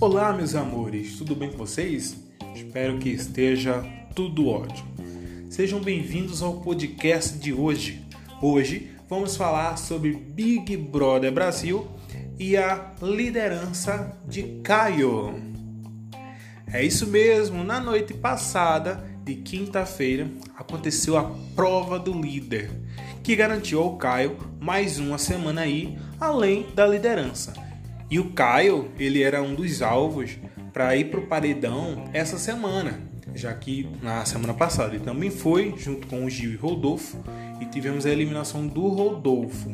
Olá, meus amores, tudo bem com vocês? Espero que esteja tudo ótimo. Sejam bem-vindos ao podcast de hoje. Hoje vamos falar sobre Big Brother Brasil e a liderança de Caio. É isso mesmo, na noite passada de quinta-feira aconteceu a prova do líder, que garantiu ao Caio mais uma semana aí além da liderança. E o Caio, ele era um dos alvos para ir para o paredão essa semana, já que na semana passada ele também foi, junto com o Gil e Rodolfo, e tivemos a eliminação do Rodolfo.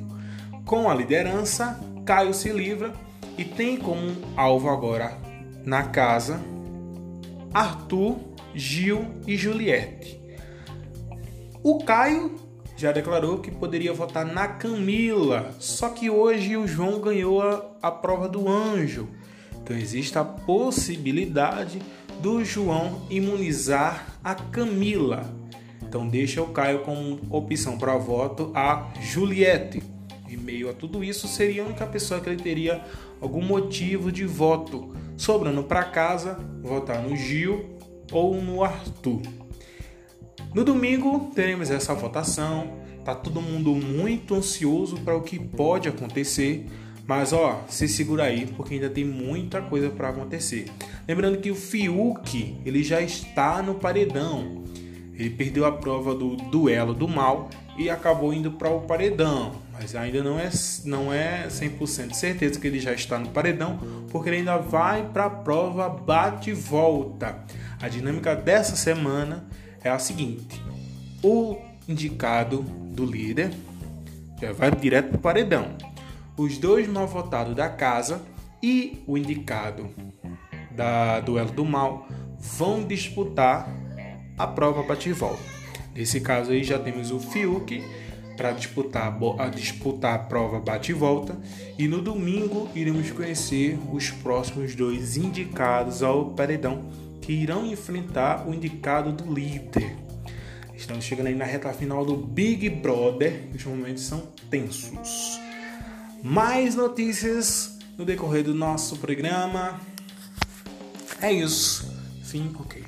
Com a liderança, Caio se livra e tem como alvo agora na casa Arthur, Gil e Juliette. O Caio já declarou que poderia votar na Camila, só que hoje o João ganhou a, a prova do anjo. Então existe a possibilidade do João imunizar a Camila. Então deixa o Caio como opção para voto a Juliette. Em meio a tudo isso, seria a única pessoa que ele teria algum motivo de voto, sobrando para casa votar no Gil ou no Arthur. No domingo teremos essa votação. Tá todo mundo muito ansioso para o que pode acontecer, mas ó, se segura aí porque ainda tem muita coisa para acontecer. Lembrando que o Fiuk, ele já está no paredão. Ele perdeu a prova do duelo do mal e acabou indo para o paredão, mas ainda não é não é 100% certeza que ele já está no paredão, porque ele ainda vai para a prova bate volta. A dinâmica dessa semana é a seguinte: o indicado do líder já vai direto para o paredão. Os dois mal votados da casa e o indicado da duelo do mal vão disputar a prova bate-volta. Nesse caso aí já temos o Fiuk para disputar a disputar a prova bate-volta e no domingo iremos conhecer os próximos dois indicados ao paredão que irão enfrentar o indicado do líder. Estamos chegando aí na reta final do Big Brother. Os momentos são tensos. Mais notícias no decorrer do nosso programa. É isso. Fim, ok.